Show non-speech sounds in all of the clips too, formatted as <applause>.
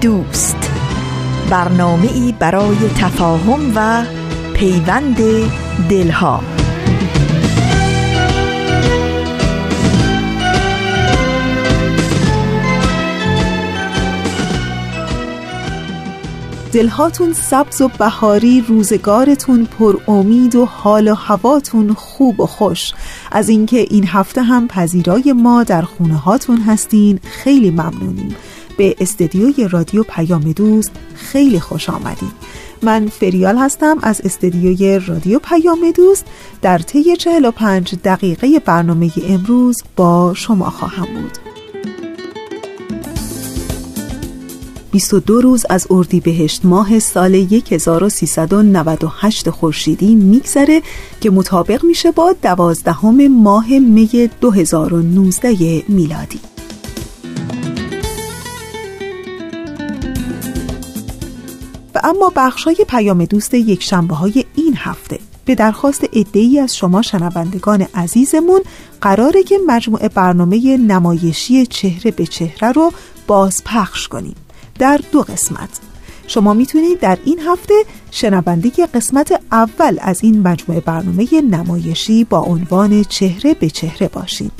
دوست. برنامه ای برای تفاهم و پیوند دلها. دلهاتون سبز و بهاری روزگارتون پر امید و حال و هواتون خوب و خوش. از اینکه این هفته هم پذیرای ما در خونه هاتون هستین خیلی ممنونیم. به استدیوی رادیو پیام دوست خیلی خوش آمدید. من فریال هستم از استدیوی رادیو پیام دوست. در طی 45 دقیقه برنامه امروز با شما خواهم بود. 22 روز از اردیبهشت ماه سال 1398 خورشیدی میگذره که مطابق میشه با دوازدهم ماه می 2019 میلادی. اما بخشای پیام دوست یک شنبه های این هفته. به درخواست ای از شما شنوندگان عزیزمون قراره که مجموعه برنامه نمایشی چهره به چهره رو باز پخش کنیم. در دو قسمت. شما می‌تونید در این هفته شنونده قسمت اول از این مجموعه برنامه نمایشی با عنوان چهره به چهره باشید.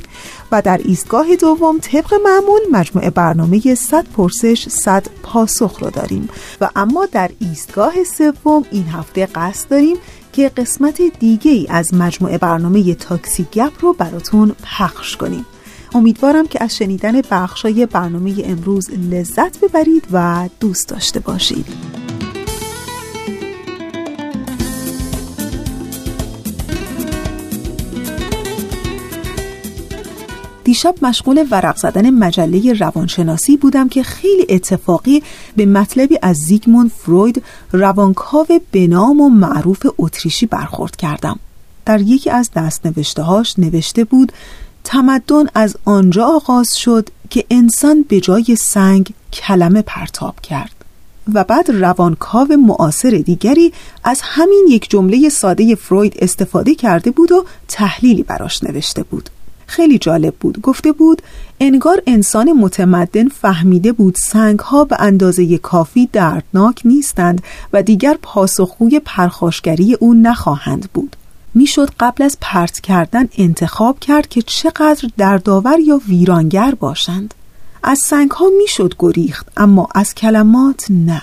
و در ایستگاه دوم طبق معمول مجموعه برنامه 100 پرسش 100 پاسخ رو داریم. و اما در ایستگاه سوم این هفته قصد داریم که قسمت دیگه از مجموعه برنامه تاکسی گپ رو براتون پخش کنیم. امیدوارم که از شنیدن بخشای برنامه امروز لذت ببرید و دوست داشته باشید. دیشب مشغول ورق زدن مجله روانشناسی بودم که خیلی اتفاقی به مطلبی از زیگموند فروید روانکاو بنام و معروف اتریشی برخورد کردم. در یکی از دست هاش نوشته بود تمدن از آنجا آغاز شد که انسان به جای سنگ کلمه پرتاب کرد و بعد روانکاو معاصر دیگری از همین یک جمله ساده فروید استفاده کرده بود و تحلیلی براش نوشته بود. خیلی جالب بود. گفته بود انگار انسان متمدن فهمیده بود سنگ ها به اندازه کافی دردناک نیستند و دیگر پاسخگوی پرخاشگری او نخواهند بود. می‌شد قبل از پرت کردن انتخاب کرد که چقدر دردآور یا ویرانگر باشند. از سنگ ها می‌شد گریخت اما از کلمات نه.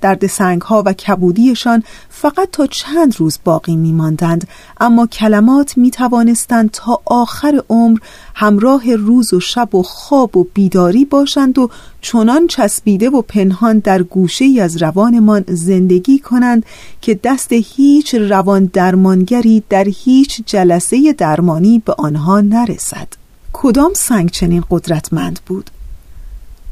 درد سنگ ها و کبودیشان فقط تا چند روز باقی می ماندند اما کلمات می توانستند تا آخر عمر همراه روز و شب و خواب و بیداری باشند و چنان چسبیده و پنهان در گوشه ای از روانمان زندگی کنند که دست هیچ روان درمانگری در هیچ جلسه درمانی به آنها نرسد. کدام سنگ چنین قدرتمند بود؟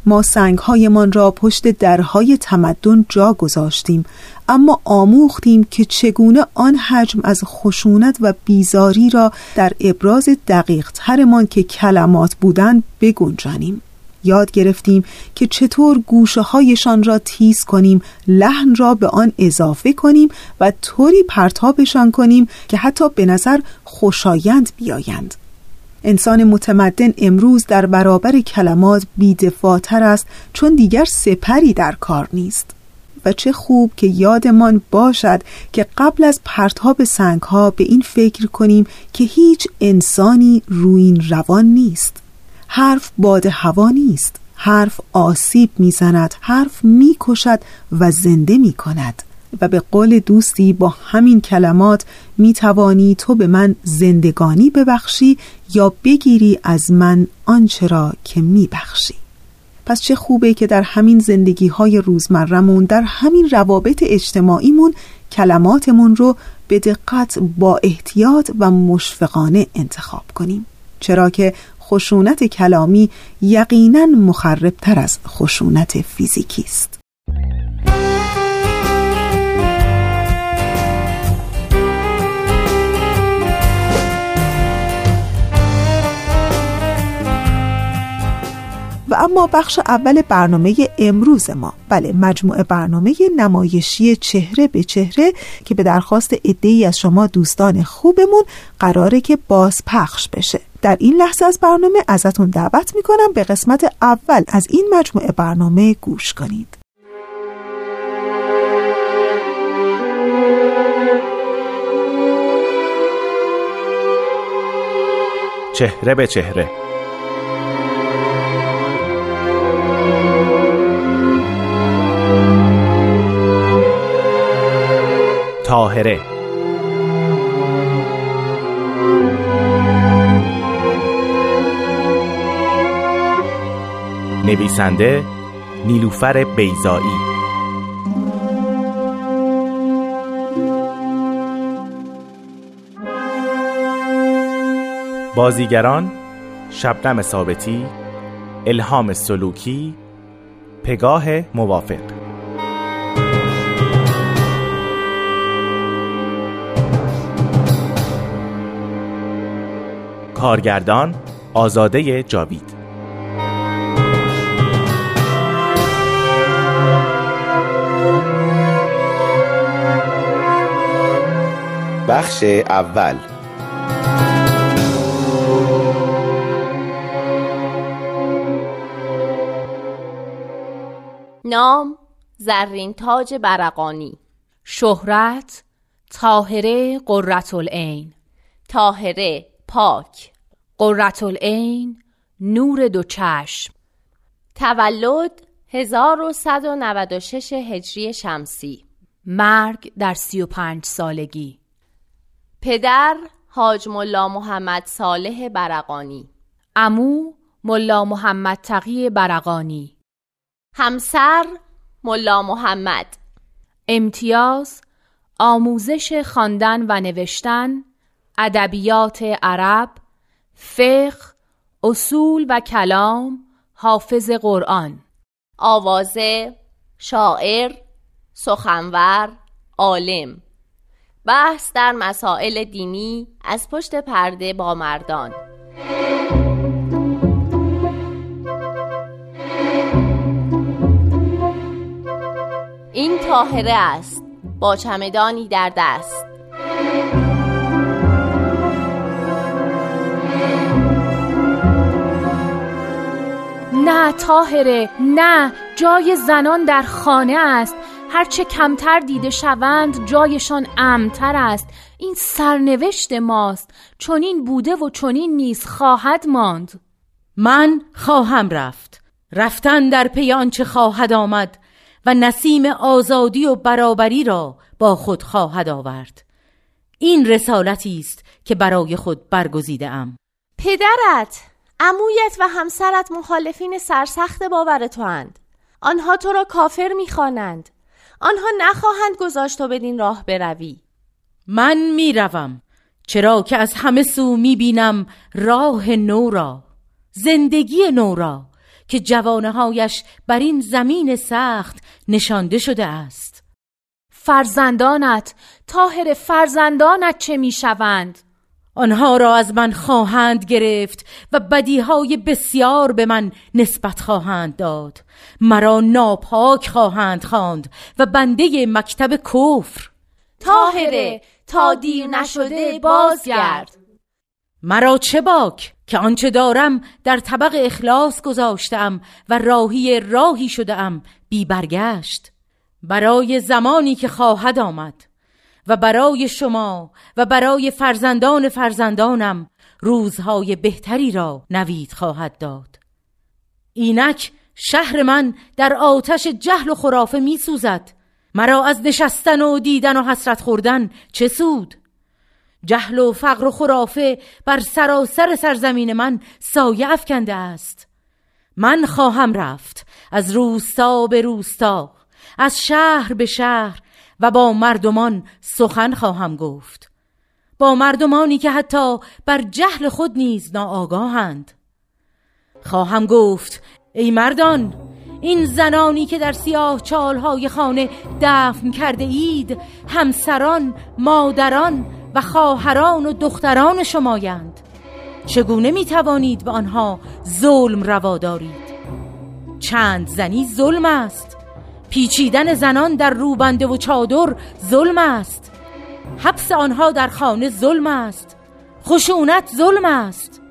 ما سنگهایمان را پشت درهای تمدن جا گذاشتیم اما آموختیم که چگونه آن حجم از خشونت و بیزاری را در ابراز دقیق ترمان که کلمات بودند بگنجانیم. یاد گرفتیم که چطور گوشه هایشان را تیز کنیم لحن را به آن اضافه کنیم و طوری پرتابشان کنیم که حتی به نظر خوشایند بیایند. انسان متمدن امروز در برابر کلمات بیدفاعتر است چون دیگر سپری در کار نیست. و چه خوب که یادمان باشد که قبل از پرتاب سنگ ها به این فکر کنیم که هیچ انسانی روین روان نیست. حرف باد هوا نیست. حرف آسیب می‌زند. حرف می‌کشد و زنده می کند و به قول دوستی با همین کلمات می توانی تو به من زندگانی ببخشی یا بگیری از من آنچه را که می بخشی پس چه خوبه که در همین زندگی های روزمرمون در همین روابط اجتماعیمون کلماتمون رو به دقت با احتیاط و مشفقانه انتخاب کنیم چرا که خشونت کلامی یقینا مخربتر از خشونت فیزیکی است. اما بخش اول برنامه امروز ما. بله مجموعه برنامه نمایشی چهره به چهره که به درخواست ای از شما دوستان خوبمون قراره که باز پخش بشه. در این لحظه از برنامه ازتون دعوت می‌کنم به قسمت اول از این مجموعه برنامه گوش کنید. چهره به چهره تاهره نویسنده نیلوفر بیزایی بازیگران شبنم ثابتی الهام سلوکی پگاه موافق. کارگردان آزاده جاوید. بخش اول. نام زرین تاج برقانی. شهرت تاهره قررت العین تاهره پاک. قررت العین نور دو چشم. تولد 1196 هجری شمسی. مرگ در 35 سالگی. پدر حاج ملا محمد صالح برقانی. امو ملا محمد تقی برقانی. همسر ملا محمد. امتیاز آموزش خواندن و نوشتن ادبیات عرب فقه اصول و کلام حافظ قرآن. آوازه شاعر سخنور عالم. بحث در مسائل دینی از پشت پرده با مردان. این تاهره است با چمدانی در دست. نه تاهره نه جای زنان در خانه است. هرچه کمتر دیده شوند جایشان امتر است. این سرنوشت ماست. چنین بوده و چنین نیز خواهد ماند. من خواهم رفت. رفتن در پی آنچه خواهد آمد و نسیم آزادی و برابری را با خود خواهد آورد. این رسالتی است که برای خود برگزیده ام. پدرت! امویت و همسرت مخالفین سرسخت باور تو اند آنها تو را کافر می‌خوانند. آنها نخواهند گذاشت تو بدین راه بروی. من می‌روم چرا که از همه سو می‌بینم راه نو را زندگی نو را که جوانهایش بر این زمین سخت نشانده شده است. فرزندانت تاهر فرزندانت چه می‌شوند؟ آنها را از من خواهند گرفت و بدیهای بسیار به من نسبت خواهند داد. مرا ناپاک خواهند خواند و بنده مکتب کفر. تاهره تا دیر نشده بازگرد. مرا چه باک که آنچه دارم در طبق اخلاص گذاشتم و راهی راهی شدم بی برگشت. برای زمانی که خواهد آمد. و برای شما و برای فرزندان فرزندانم روزهای بهتری را نوید خواهد داد. اینک شهر من در آتش جهل و خرافه می سوزد. مرا از نشستن و دیدن و حسرت خوردن چه سود؟ جهل و فقر و خرافه بر سراسر سرزمین من سایه افکنده است. من خواهم رفت از روستا به روستا از شهر به شهر و با مردمان سخن خواهم گفت. با مردمانی که حتی بر جهل خود نیز ناآگاهند. خواهم گفت ای مردان این زنانی که در سیاه چالهای خانه دفن کرده اید همسران، مادران و خواهران و دختران شمایند چگونه می توانید به آنها ظلم روا دارید؟ چند زنی ظلم است. پیچیدن زنان در روبنده و چادر ظلم است. حبس آنها در خانه ظلم است. خشونت ظلم است.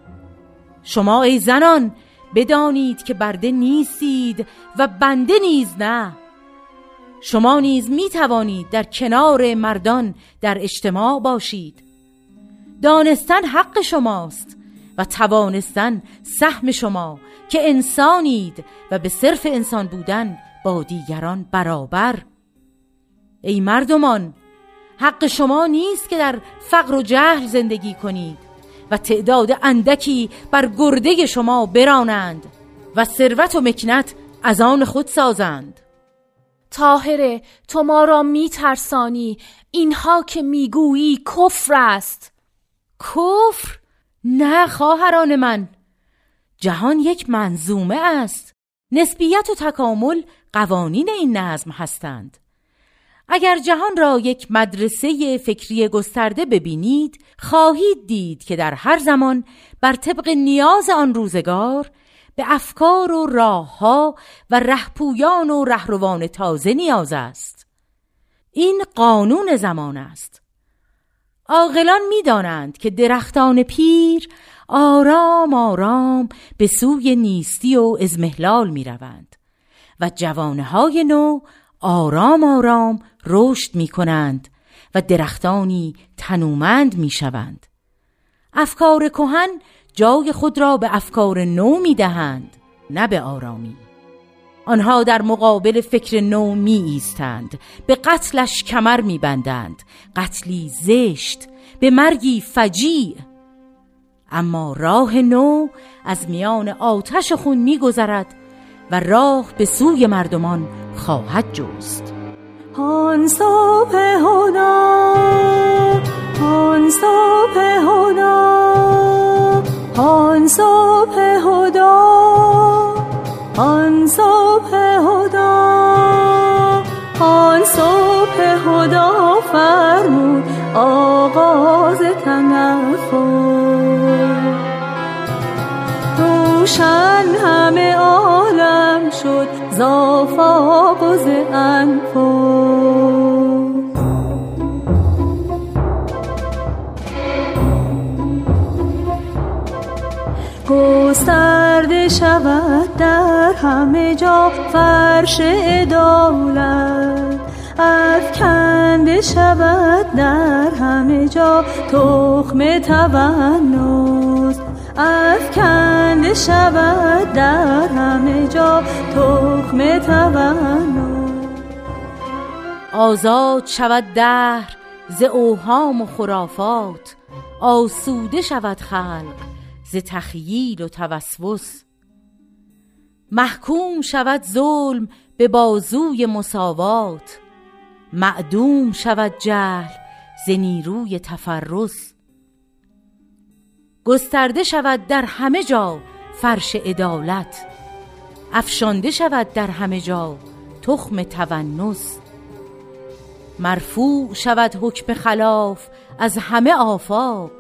شما ای زنان بدانید که برده نیستید و بنده نیز نه. شما نیز می توانید در کنار مردان در اجتماع باشید. دانستن حق شماست و توانستن سهم شما که انسانید و به صرف انسان بودن با دیگران برابر. ای مردمان حق شما نیست که در فقر و جهل زندگی کنید و تعداد اندکی بر گرده شما برانند و ثروت و مکنت از آن خود سازند. تاهره تو ما را میترسانی. اینها که می‌گویی کفر است. کفر؟ نه خواهران من جهان یک منظومه است. نسبیت و تکامل قوانین این نظم هستند. اگر جهان را یک مدرسه فکری گسترده ببینید خواهید دید که در هر زمان بر طبق نیاز آن روزگار به افکار و راهها و رهپویان و رهروان تازه نیاز است. این قانون زمان است. عاقلان می‌دانند که درختان پیر آرام آرام به سوی نیستی و ازمهلال می روند و جوانه های نو آرام آرام رشد می کنند و درختانی تنومند می شوند. افکار کهن جای خود را به افکار نو می دهند نه به آرامی آنها در مقابل فکر نو می ایستند به قتلش کمر می بندند قتلی زشت به مرگی فجیع اما راه نو از میان آتش خون می گذرد و راه به سوی مردمان خواهد جست. آن صبح هدا آن صبح هدا آن صبح هدا آن صبح هدا آن صبح هدا فرمود آغاز تنفر روشن همه عالم شد. زافاق و ز گسترده شود در همه جا فرش عدالت. افکنده شود در همه جا تخم تونس افکنده شود در همه جا تخم تونس آزاد شود دهر ز اوهام و خرافات آسوده شود خلق ز تخییل و توسوس. محکوم شود ظلم به بازوی مساوات معدوم شود جهل ز نیروی تفرس. گسترده شود در همه جا فرش عدالت. افشانده شود در همه جا تخم تونس. مرفوع شود حکم خلاف از همه آفاق.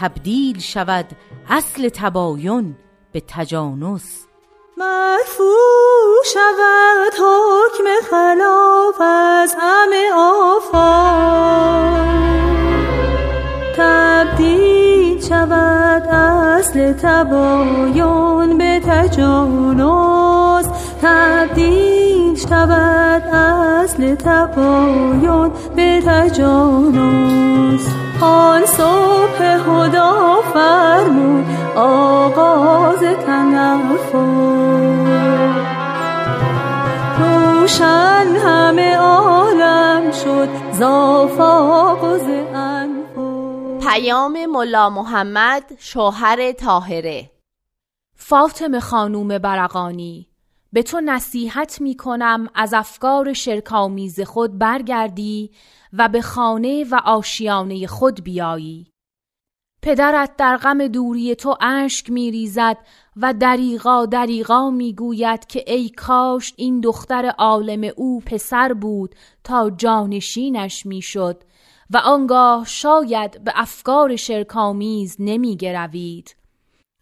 تبدیل شود اصل تباین به تجانس. مرفوع شود حکم خلاف از همه آفاق. تباین به تجانس تبدیل شود اصل تباین به تجانس. آن صبح هدا فرمود آغاز تنفر روشن همه عالم شد زافاق و پیام ملا محمد شوهر تاهره فاطم خانوم برقانی به تو نصیحت می کنم از افکار شرکامیز خود برگردی و به خانه و آشیانه خود بیایی. پدرت در غم دوری تو اشک میریزد و دریغا دریغا می‌گوید که ای کاش این دختر عالم او پسر بود تا جانشینش می‌شد. و آنگاه شاید به افکار شرکامیز نمیگروید.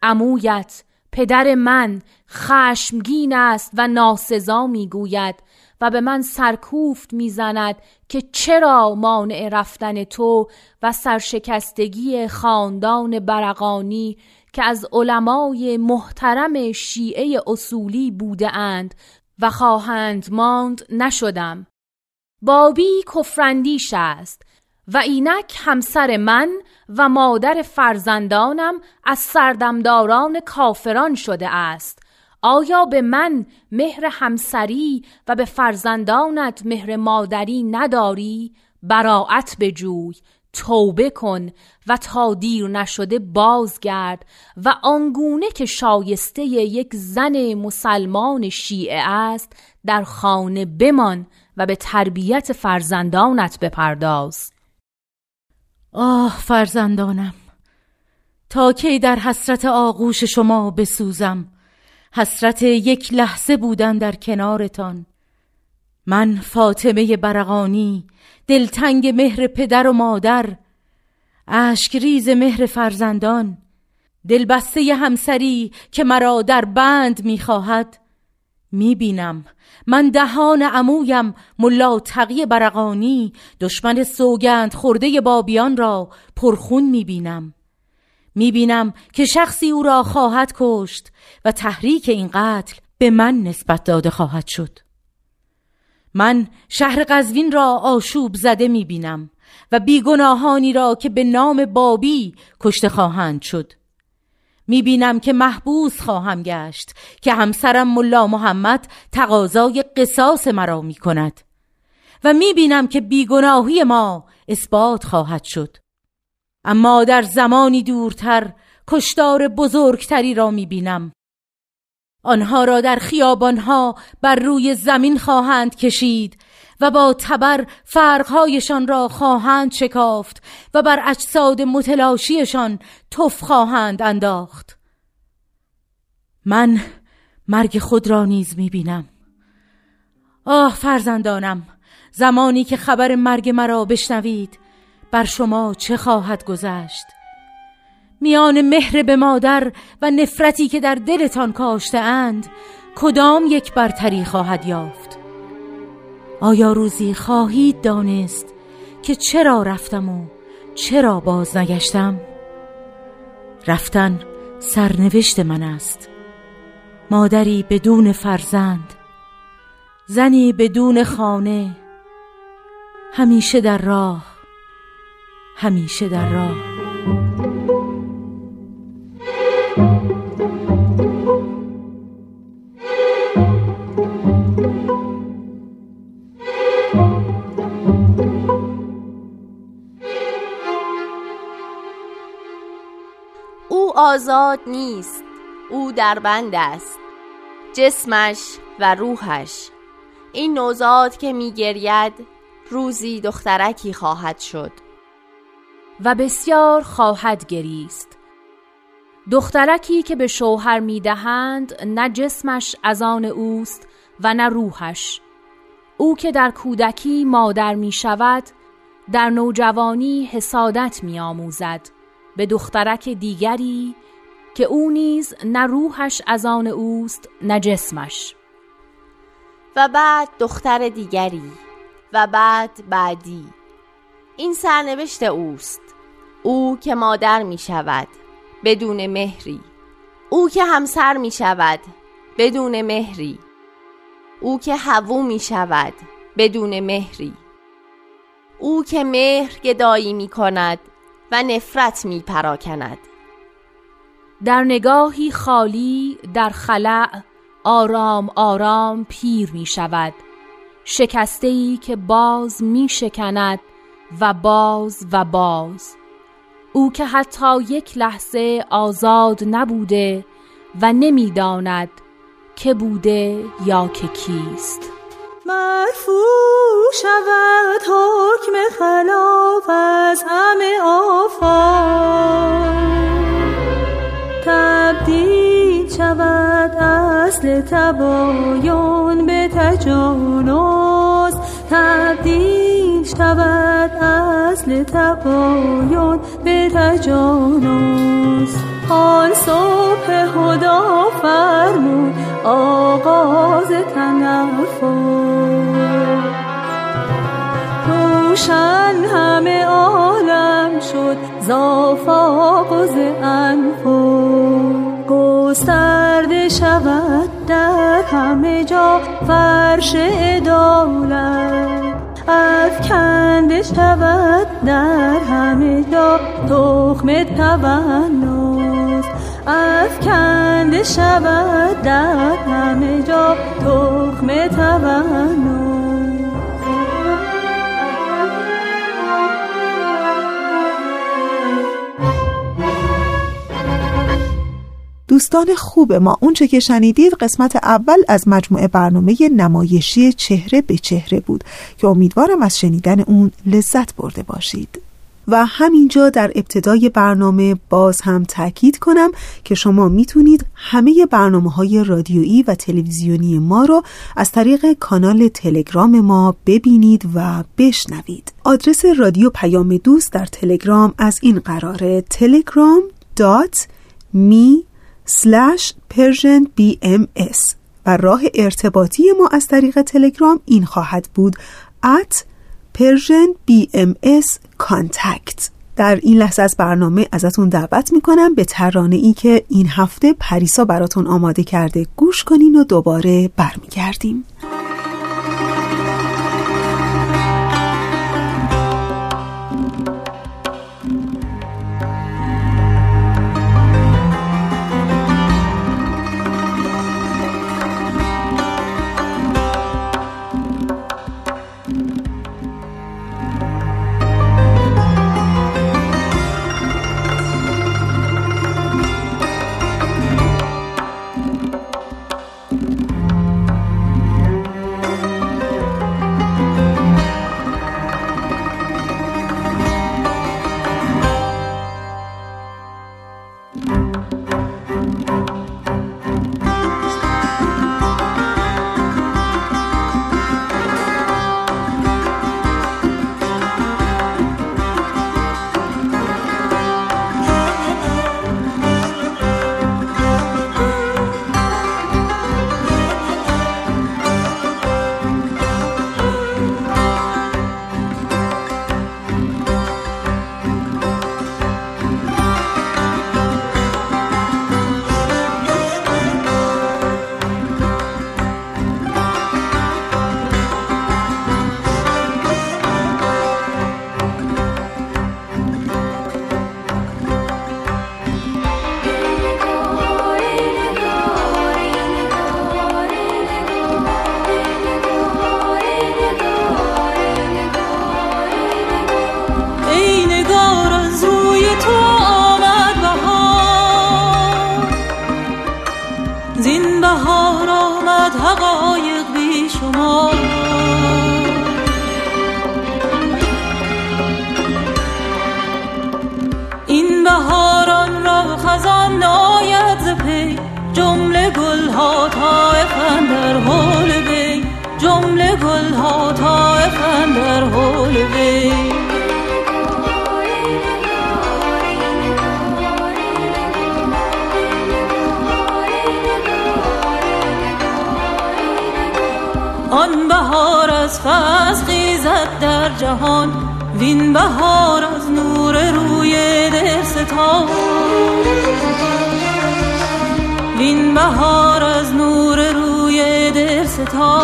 امویت پدر من خشمگین است و ناسزا می‌گوید و به من سرکوفت می‌زند که چرا مانع رفتن تو و سرشکستگی خاندان برقانی که از علمای محترم شیعه اصولی بوده اند و خواهند ماند نشدم. بابی کفرندیش است. و اینک همسر من و مادر فرزندانم از سردمداران کافران شده است آیا به من مهر همسری و به فرزندانت مهر مادری نداری؟ براعت بجوی توبه کن و تا دیر نشده بازگرد و آنگونه که شایسته یک زن مسلمان شیعه است در خانه بمان و به تربیت فرزندانت بپرداز آه فرزندانم تا کی در حسرت آغوش شما بسوزم؟ حسرت یک لحظه بودن در کنارتان. من فاطمه برقانی دلتنگ مهر پدر و مادر اشک ریز مهر فرزندان. دلبسته همسری که مرا در بند می‌خواهد می‌بینم. من دهان عمویم ملا تقی برقانی دشمن سوگند خورده بابیان را پرخون می‌بینم. می‌بینم که شخصی او را خواهد کشت و تحریک این قتل به من نسبت داده خواهد شد. من شهر قزوین را آشوب زده می‌بینم و بیگناهانی را که به نام بابی کشته خواهند شد. می‌بینم که محبوس خواهم گشت که همسرم ملا محمد تقاضای قصاص مرا می‌کند. و می‌بینم که بیگناهی ما اثبات خواهد شد. اما در زمانی دورتر کشتار بزرگتری را می‌بینم. آنها را در خیابانها بر روی زمین خواهند کشید و با تبر فرقهایشان را خواهند شکافت و بر اجساد متلاشیشان تف خواهند انداخت. من مرگ خود را نیز می‌بینم. آه فرزندانم زمانی که خبر مرگ مرا بشنوید بر شما چه خواهد گذشت؟ میان مهر به مادر و نفرتی که در دلتان کاشته اند کدام یک برتری خواهد یافت؟ آیا روزی خواهید دانست که چرا رفتم و چرا باز نگشتم؟ رفتن سرنوشت من است. مادری بدون فرزند زنی بدون خانه همیشه در راه همیشه در راه. آزاد نیست. او در بند است. جسمش و روحش. این نوزاد که میگرید روزی دخترکی خواهد شد. و بسیار خواهد گریست. دخترکی که به شوهر می‌دهند نه جسمش از آن اوست و نه روحش. او که در کودکی مادر می شود در نوجوانی حسادت می آموزد به دخترک دیگری که او نیز نه روحش از آن اوست نه جسمش. و بعد دختر دیگری و بعد بعدی. این سرنوشت اوست. او که مادر می شود بدون مهری. او که همسر می شود بدون مهری. او که هوو می شود بدون مهری. او که مهر گدایی می کند و نفرت می پراکند. در نگاهی خالی در خلع آرام آرام پیر می شود. شکسته ای که باز می شکند و باز و باز. او که حتی یک لحظه آزاد نبوده و نمی‌داند که بوده یا که کیست. مرفوع شود حکم خلاف از همه آفات تبدیل شود اصل تباین به تجانس. تبدیل شود اصل تباین به تجانس. آن صبح هدا فرمود آغاز تنفر روشن همه عالم شد زافاق و ز گسترده شود در همه جا فرش عدالت افکنده شود در همه جا تخم تونس. افکنده شود در همه جا تخم تونس. دوستان خوب ما اونچه که شنیدید قسمت اول از مجموعه برنامه نمایشی چهره به چهره بود که امیدوارم از شنیدن اون لذت برده باشید. و همینجا در ابتدای برنامه باز هم تاکید کنم که شما می‌تونید همه برنامه های رادیویی و تلویزیونی ما رو از طریق کانال تلگرام ما ببینید و بشنوید. آدرس رادیو پیام دوست در تلگرام از این قراره telegram.me Persian BMS و راه ارتباطی ما از طریق تلگرام این خواهد بود at Persian BMS Contact. در این لحظه از برنامه ازتون دعوت می‌کنم به ترانه ای که این هفته پریسا براتون آماده کرده گوش کنین و دوباره برمیگردیم. فز خیزد در جهان. وین بهار از نور روی دل ستا وین بهار از نور روی دل ستا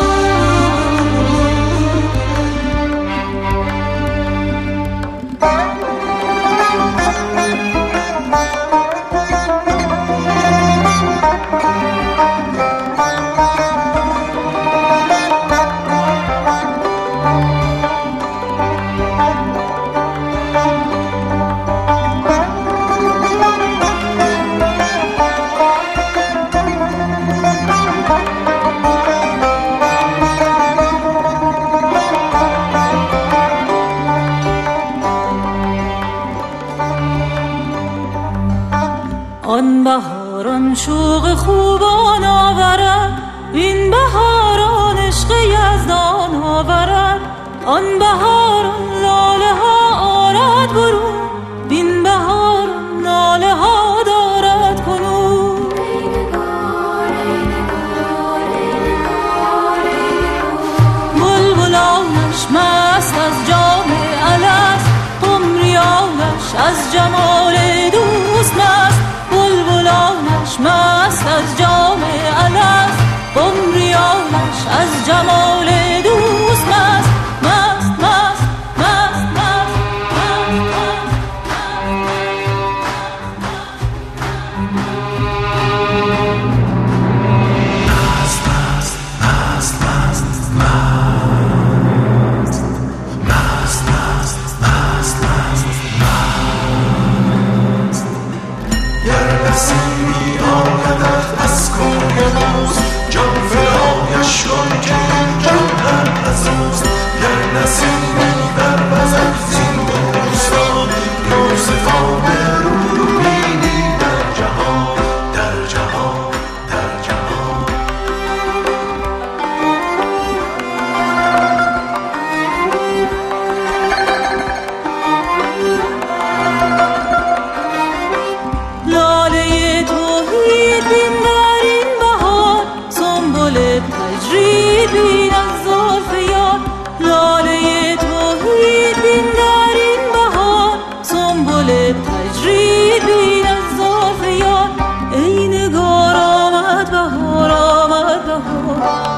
قمریانش از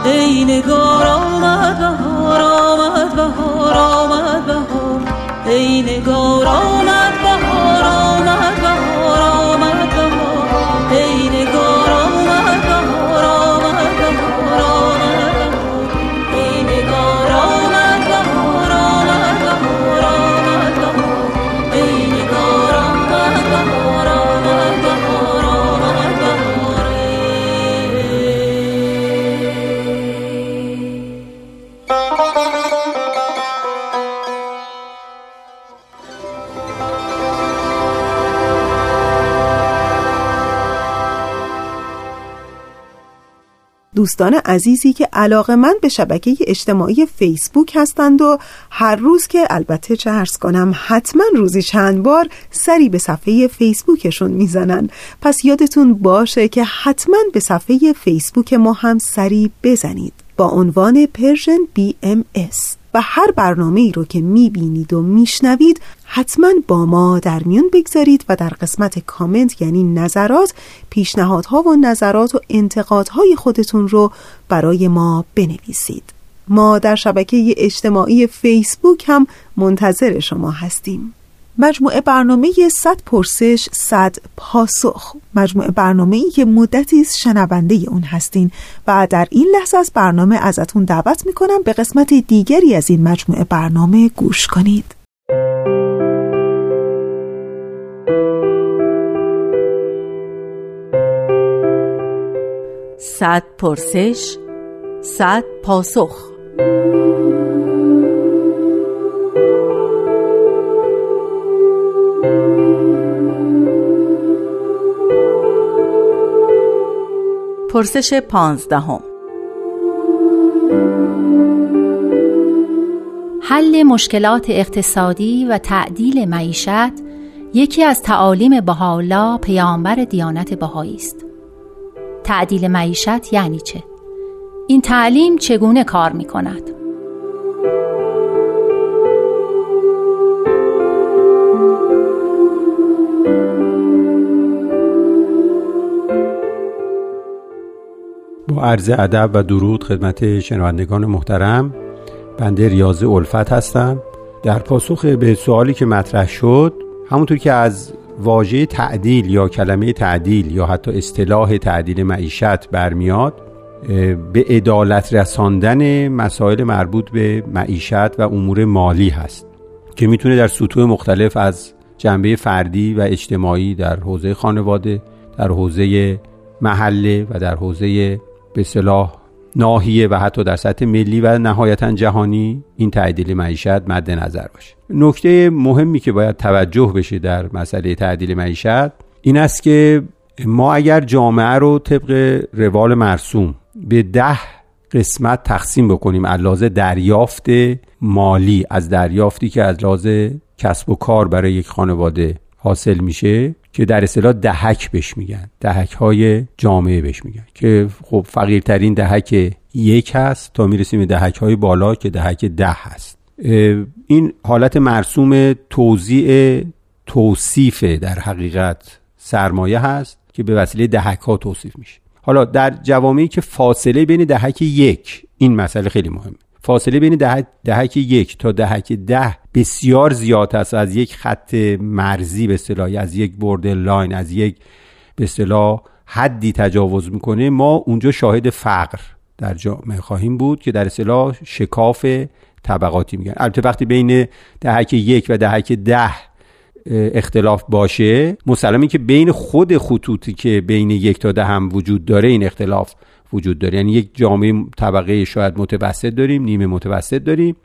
ای نگار آمد بهار آمد بهار آمد بهار. ای نگار آمد بهار دوستان عزیزی که علاقمند به شبکه اجتماعی فیسبوک هستند و هر روز که البته چه عرض کنم حتما روزی چند بار سری به صفحه فیسبوکشون می‌زنن. پس یادتون باشه که حتما به صفحه فیسبوک ما هم سری بزنید. با عنوان Persian BMS و هر برنامه ای رو که می‌بینید و میشنوید حتما با ما در میون بگذارید و در قسمت کامنت یعنی نظرات پیشنهادها و نظرات و انتقادهای خودتون رو برای ما بنویسید. ما در شبکه اجتماعی فیسبوک هم منتظر شما هستیم. مجموعه برنامه 100 پرسش 100 پاسخ. مجموعه برنامه ای که مدتی است شنونده اون هستین. و در این لحظه از برنامه ازتون دعوت می‌کنم به قسمت دیگری از این مجموعه برنامه گوش کنید. صد پرسش صد پاسخ. پرسش پانزدهم حل مشکلات اقتصادی و تعدیل معیشت یکی از تعالیم بهاءالله پیامبر دیانت بهایی است. تعدیل معیشت یعنی چه؟ این تعلیم چگونه کار می کند؟ با عرض ادب و درود خدمت شنوندگان محترم بنده ریاض الفت هستم. در پاسخ به سوالی که مطرح شد همونطور که از واژه تعدیل یا کلمه تعدیل یا حتی اصطلاح تعدیل معیشت برمیاد به عدالت رساندن مسائل مربوط به معیشت و امور مالی هست که می‌تونه در سطوح مختلف از جنبه فردی و اجتماعی در حوزه خانواده در حوزه محله و در حوزه به صلاح ناحیه و حتی در سطح ملی و نهایتا جهانی این تعدیل معیشت مد نظر باشه. نکته مهمی که باید توجه بشه در مسئله تعدیل معیشت این است که ما اگر جامعه رو طبق روال مرسوم به ده قسمت تقسیم بکنیم از دریافت مالی از دریافتی که از لحاظ کسب و کار برای یک خانواده حاصل میشه که در اصطلاح دهک بهش میگن. دهک های جامعه بهش میگن. که خب فقیرترین دهک یک هست تا می‌رسیم به دهک های بالا که دهک ده هست. این حالت مرسوم توضیع توصیف در حقیقت سرمایه هست که به وسیله دهک ها توصیف میشه. حالا در جوامعی که فاصله بین دهک یک این مسئله خیلی مهمه. فاصله بین دهک, دهک یک تا دهک ده بسیار زیاد است. از یک خط مرزی به اصطلاح از یک برد لاین از یک به اصطلاح حدی تجاوز می‌کنه. ما اونجا شاهد فقر در جامعه خواهیم بود که در اصطلاح شکاف طبقاتی میگن. البته وقتی بین دهک یک و دهک ده اختلاف باشه مسلمی که بین خود خطوطی که بین یک تا ده هم وجود داره این اختلاف وجود داره. یعنی یک جامعه طبقه شاید متوسط داریم نیمه متوسط داریم.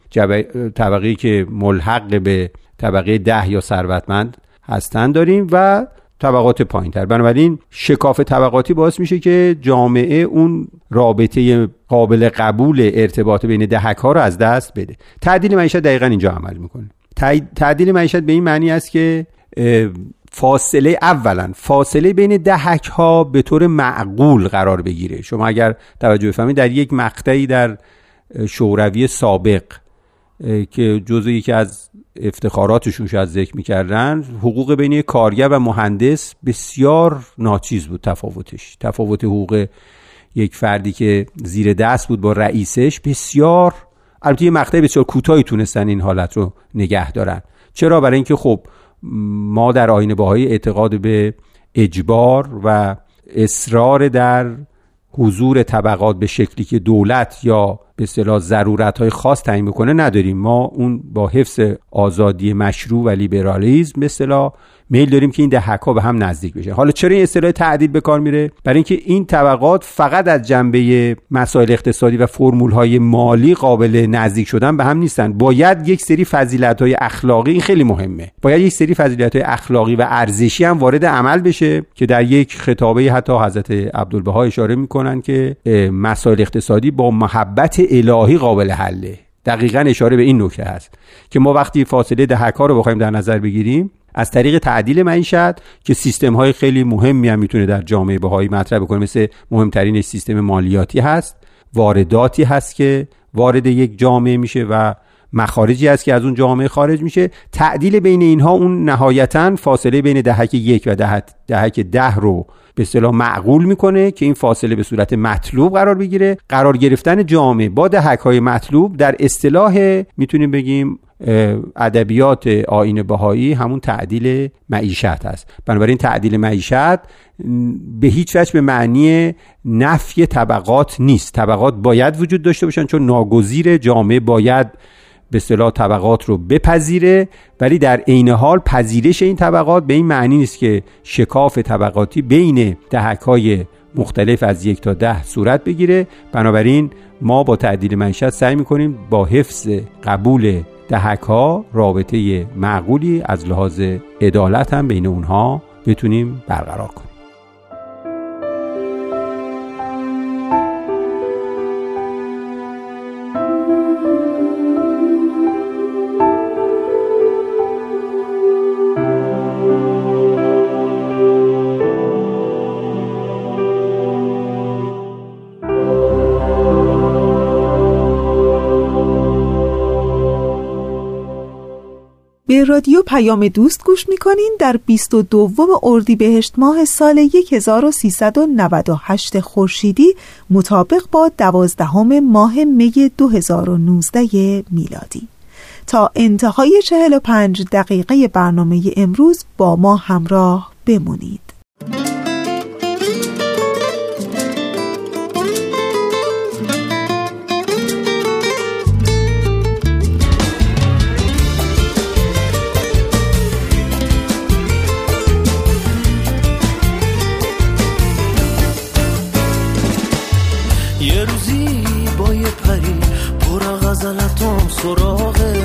طبقه که ملحق به طبقه ده یا ثروتمند هستن داریم و طبقات پایین تر بنابراین شکاف طبقاتی باعث میشه که جامعه اون رابطه قابل قبول ارتباط بین دهک ها رو از دست بده. تعدیل معیشت دقیقا اینجا عمل می‌کنه. تعدیل معیشت به این معنی است که فاصله اولا فاصله بین دهک ها به طور معقول قرار بگیره. شما اگر توجه بفهمید در یک مقطعی در شوروی سابق که جزو یکی از افتخاراتشون شاید ذکر می‌کردن حقوق بین کارگر و مهندس بسیار ناچیز بود تفاوتش. تفاوت حقوق یک فردی که زیر دست بود با رئیسش بسیار البته یه مقطع بسیار کوتاهی تونستن این حالت رو نگه دارن. چرا؟ برای اینکه خب ما در آین باهایی اعتقاد به اجبار و اصرار در حضور طبقات به شکلی که دولت یا به اصطلاح ضرورت های خاص تعیین بکنه نداریم. ما اون با حفظ آزادی مشروع و لیبرالیزم به اصطلاح میل داریم که این دهک ها به هم نزدیک بشه. حالا چرا این اصطلاح تعدیل به کار میره؟ برای اینکه این طبقات فقط از جنبه مسائل اقتصادی و فرمول های مالی قابل نزدیک شدن به هم نیستن. باید یک سری فضیلت های اخلاقی این خیلی مهمه. باید یک سری فضیلت های اخلاقی و ارزشی هم وارد عمل بشه که در یک خطابه حتی حضرت عبدالبها اشاره می‌کنن که مسائل اقتصادی با محبت الهی قابل حله. دقیقا اشاره به این نکته هست که ما وقتی فاصله دهک ها رو بخوایم در نظر بگیریم از طریق تعدیل معیشت که سیستم های خیلی مهمی هم می‌تونه در جامعه بهایی مطرح بکنه مثل مهمترین سیستم مالیاتی هست وارداتی هست که وارد یک جامعه میشه و مخارجی هست که از اون جامعه خارج میشه. تعدیل بین اینها اون نهایتا فاصله بین دهک یک و دهک ده رو به اصطلاح معقول می‌کنه که این فاصله به صورت مطلوب قرار بگیره. قرار گرفتن جامعه با دهک های مطلوب در اصطلاح می‌تونیم بگیم ادبیات آین بهایی همون تعدیل معیشت هست بنابراین تعدیل معیشت به هیچ وجه به معنی نفی طبقات نیست. طبقات باید وجود داشته باشن چون ناگزیر جامعه باید به اصطلاح طبقات رو بپذیره ولی در عین حال پذیرش این طبقات به این معنی نیست که شکاف طبقاتی بین دهک های مختلف از یک تا ده صورت بگیره. بنابراین ما با تعدیل معیشت سعی می‌کنیم با حفظ قبول دهک ها رابطه معقولی از لحاظ عدالت هم بین اونها بتونیم برقرار کنیم. رادیو پیام دوست گوش می‌کنین در 22 اردیبهشت ماه سال 1398 خورشیدی مطابق با دوازدهم ماه می 2019 میلادی. تا انتهای 45 دقیقه برنامه امروز با ما همراه بمونید. سلطم سراغت.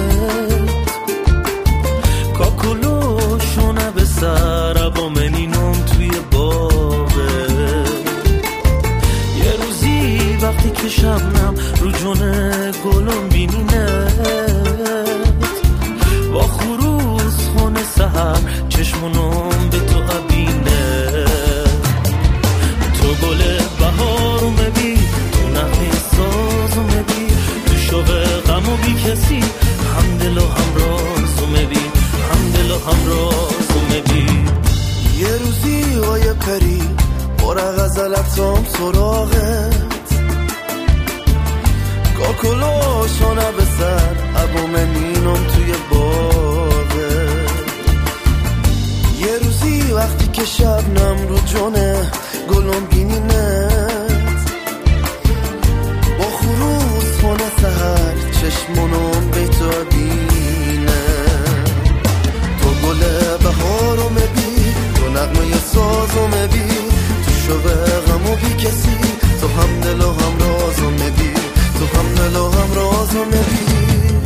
کاکلو شونه به سر با منینم توی باغه. یه روزی وقتی که شبنم رو جون گلم بینینه. با خروز خونه سهر چشمونم به پری برق غزلتام سراغت کاکلو شانه به سر ابو منینم توی باغت یه روزی وقتی که شبنم رو جونه گلم بینینت با خروز خونه سهر چشمونم تو نغمه سازم بی تو غم و بی کسی تو هم دل و هم رازم بی تو هم دل و هم رازم بی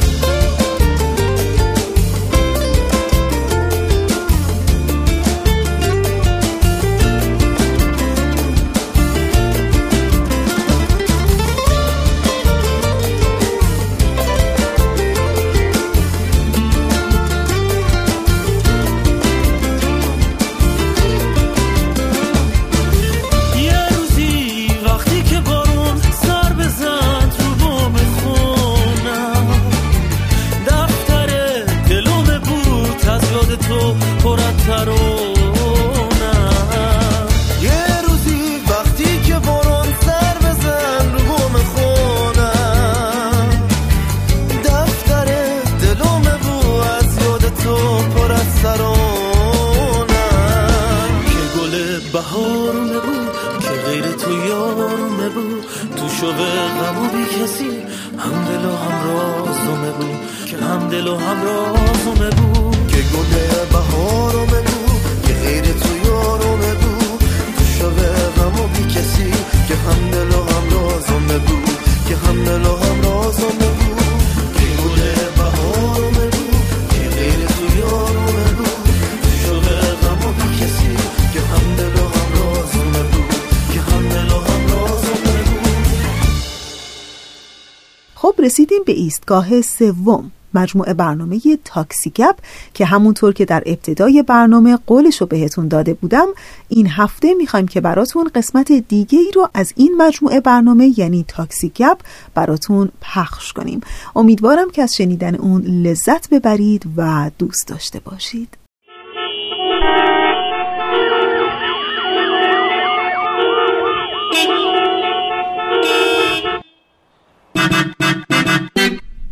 ایستگاه سوم مجموعه برنامه تاکسی گپ که همونطور که در ابتدای برنامه قولش رو بهتون داده بودم این هفته می‌خوایم که براتون قسمت دیگه ای رو از این مجموعه برنامه یعنی تاکسی گپ براتون پخش کنیم. امیدوارم که از شنیدن اون لذت ببرید و دوست داشته باشید.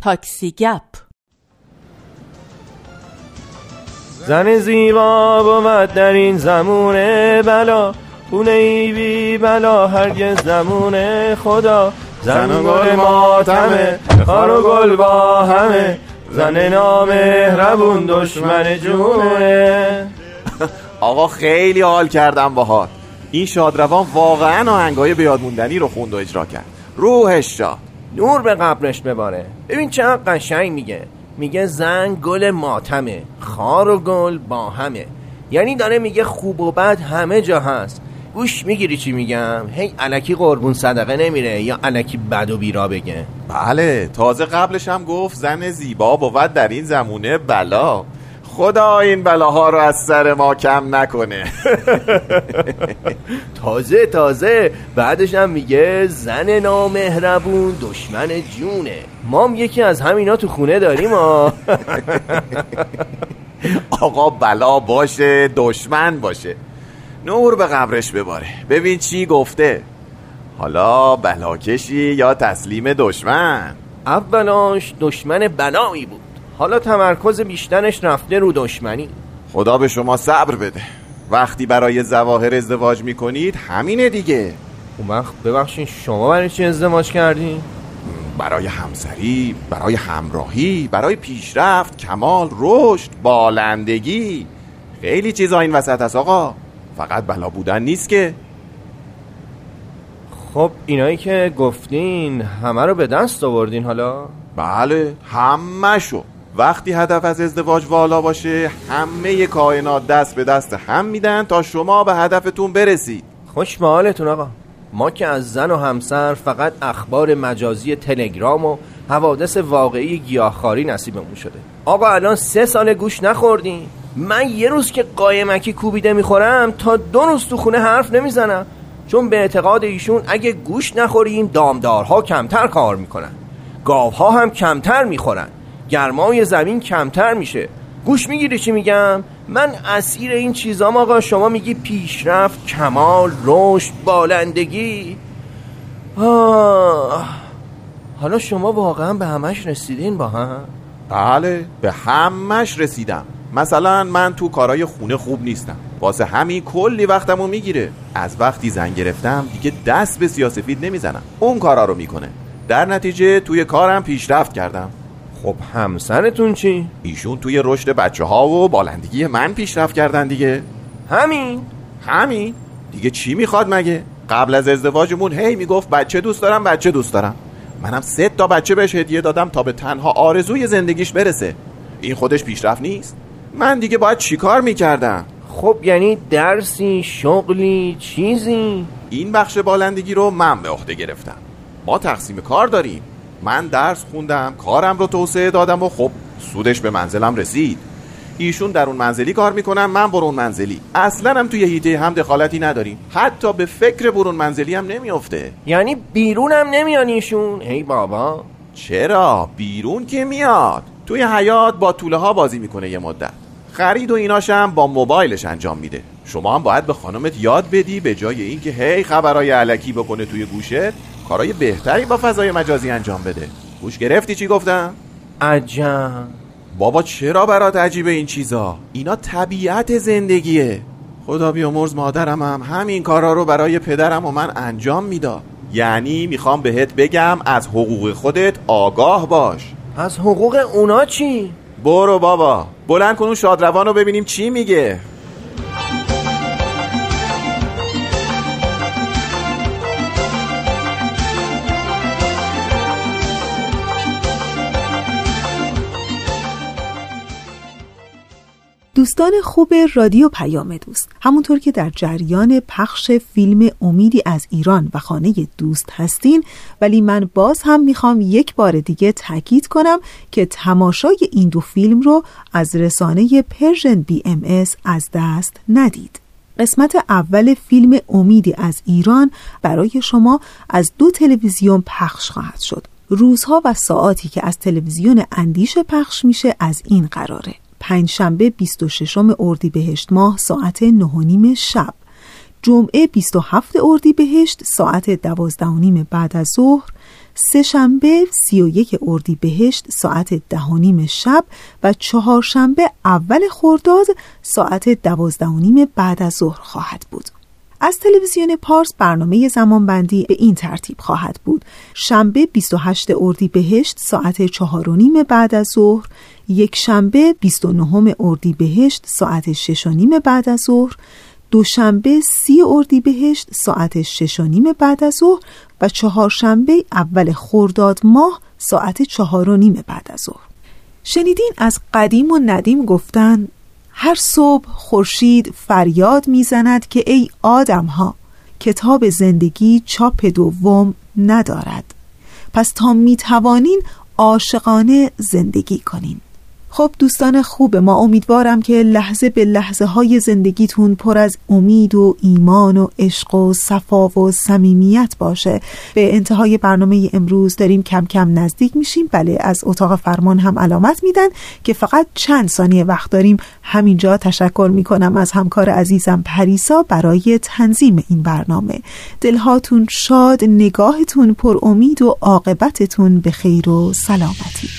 تاکسی گپ. زن زیبا بود در این زمونه بلا خونه ای بی بلا هرگز زمونه خدا. زن و گل ماتمه خار و گل با همه. زن نامهربون دشمن جونه. <laughs> آقا خیلی حال کردم باهات. این شادروان واقعا آهنگای بیادموندنی رو خوند و اجرا کرد. روحش شاد. نور به قبرش بباره. ببین چقدر قشنگ میگه. میگه زن گل ماتمه. خار و گل با همه. یعنی داره میگه خوب و بد همه جا هست. گوش می‌گیری چی میگم؟ هی علکی قربون صدقه نمیره یا علکی بد و بیرا بگه. بله تازه قبلش هم گفت زن زیبا بود در این زمونه بلا. خدا این بلاها رو از سر ما کم نکنه. <laughs> تازه تازه. بعدش هم میگه زن نامهربون دشمن جونه. ما هم یکی از همینا تو خونه داریم ها <laughs> آقا بلا باشه دشمن باشه. نور به قبرش بباره. ببین چی گفته. حالا بلاکشی یا تسلیم دشمن؟ اولاش دشمن بلایی بود. حالا تمرکز بیشترش رفته رو دشمنی. خدا به شما صبر بده. وقتی برای زواهر ازدواج می‌کنید همینه دیگه. اون وقت ببخشین شما برای چی ازدواج کردین؟ برای همسری برای همراهی برای پیشرفت کمال رشد بالندگی. خیلی چیزا این وسط هست آقا. فقط بلا بودن نیست که. خب اینایی که گفتین همه رو به دست آوردین حالا؟ بله همه شو. وقتی هدف از ازدواج والا باشه همه کائنات دست به دست هم میدن تا شما به هدفتون برسید. خوش حالتون آقا. ما که از زن و همسر فقط اخبار مجازی تلگرام و حوادث واقعی گیاهخواری نصیبمون شده. آقا الان سه سال گوش نخوردیم من یه روز که قایمکی کوبیده می‌خورم تا دو روز تو خونه حرف نمی‌زنم. چون به اعتقاد ایشون اگه گوش نخوریم دامدارها کمتر کار می‌کنن. گاوها هم کمتر می‌خورن. گرمای زمین کمتر میشه. گوش می‌گیری چی میگم؟ من اسیر این چیزام آقا شما میگی پیشرفت کمال رشد بالندگی. آه. حالا شما واقعا به همش رسیدین با هم؟ بله به همش رسیدم. مثلا من تو کارای خونه خوب نیستم. واسه همین کلی وقتمو می‌گیره. از وقتی زن گرفتم دیگه دست به سیاسفید نمی‌زنم. اون کارا رو می‌کنه. در نتیجه توی کارم پیشرفت کردم. خب همسرتون چی؟ ایشون توی رشد بچه ها و بالندگی من پیشرفت کردن دیگه. همین. همین؟ دیگه چی می‌خواد مگه؟ قبل از ازدواجمون هی می‌گفت بچه دوست دارم بچه دوست دارم. منم سه تا بچه بهش هدیه دادم تا به تنها آرزوی زندگیش برسه. این خودش پیشرفت نیست؟ من دیگه باید چیکار می‌کردم؟ خب یعنی درسی شغلی چیزی؟ این بخش بالندگی رو من به عهده گرفتم. ما تقسیم کار داریم. من درس خوندم کارم رو توسعه دادم و خب سودش به منزلم رسید. ایشون در اون منزلی کار می‌کنن من برون منزلی. اصلا هم توی هیته هم دخالتی نداریم. حتی به فکر برون منزلی هم نمیافته. یعنی بیرون هم نمیان ایشون؟ ای بابا. چرا؟ بیرون که میاد. توی حیات با طوله ها بازی می‌کنه یه مدت. خرید و ایناش هم با موبایلش انجام میده. شما هم باید به خانمت یاد بدی به جای اینکه هی خبرای علکی بکنه توی گوشت. کارای بهتری با فضای مجازی انجام بده. گوش گرفتی چی گفتم؟ عجم بابا چرا برات عجیبه این چیزا؟ اینا طبیعت زندگیه. خدا بیامرز مادرم هم همین کارا رو برای پدرم و من انجام می‌داد. یعنی می‌خوام بهت بگم از حقوق خودت آگاه باش. از حقوق اونا چی؟ برو بابا. بلند کن اون شادروان رو ببینیم چی میگه. دوستان خوب رادیو پیام دوست. همونطور که در جریان پخش فیلم امیدی از ایران و خانه دوست هستین ولی من باز هم می‌خوام یک بار دیگه تاکید کنم که تماشای این دو فیلم رو از رسانه Persian BMS از دست ندید. قسمت اول فیلم امیدی از ایران برای شما از دو تلویزیون پخش خواهد شد. روزها و ساعاتی که از تلویزیون اندیشه پخش میشه از این قراره. پنجشنبه 26 اردیبهشت ماه ساعت 9 شب. جمعه 27 اردیبهشت ساعت 12 بعد از ظهر. سه شنبه 31 اردیبهشت ساعت 10 شب و چهارشنبه اول خرداد ساعت 12 بعد از ظهر خواهد بود. از تلویزیون پارس برنامه زمانبندی به این ترتیب خواهد بود. شنبه 28 اردیبهشت ساعت 4 بعد از ظهر یک شنبه 29 اردیبهشت ساعت 6 نیم بعد از ظهر دوشنبه سی اردیبهشت ساعت 6 نیم بعد از ظهر و چهارشنبه اول خرداد ماه ساعت چهار و نیم بعد از ظهر. شنیدین از قدیم و ندیم گفتن هر صبح خورشید فریاد می‌زند که ای آدم ها کتاب زندگی چاپ دوم ندارد. پس تا می توانین عاشقانه زندگی کنین. خب دوستان خوب ما امیدوارم که لحظه به لحظه های زندگیتون پر از امید و ایمان و عشق و صفا و صمیمیت باشه. به انتهای برنامه امروز داریم کم کم نزدیک میشیم. بله از اتاق فرمان هم علامت میدن که فقط چند ثانیه وقت داریم. همینجا تشکر می‌کنم از همکار عزیزم پریسا برای تنظیم این برنامه. دلهاتون شاد نگاهتون پر امید و عاقبتتون به خیر و سلامتی.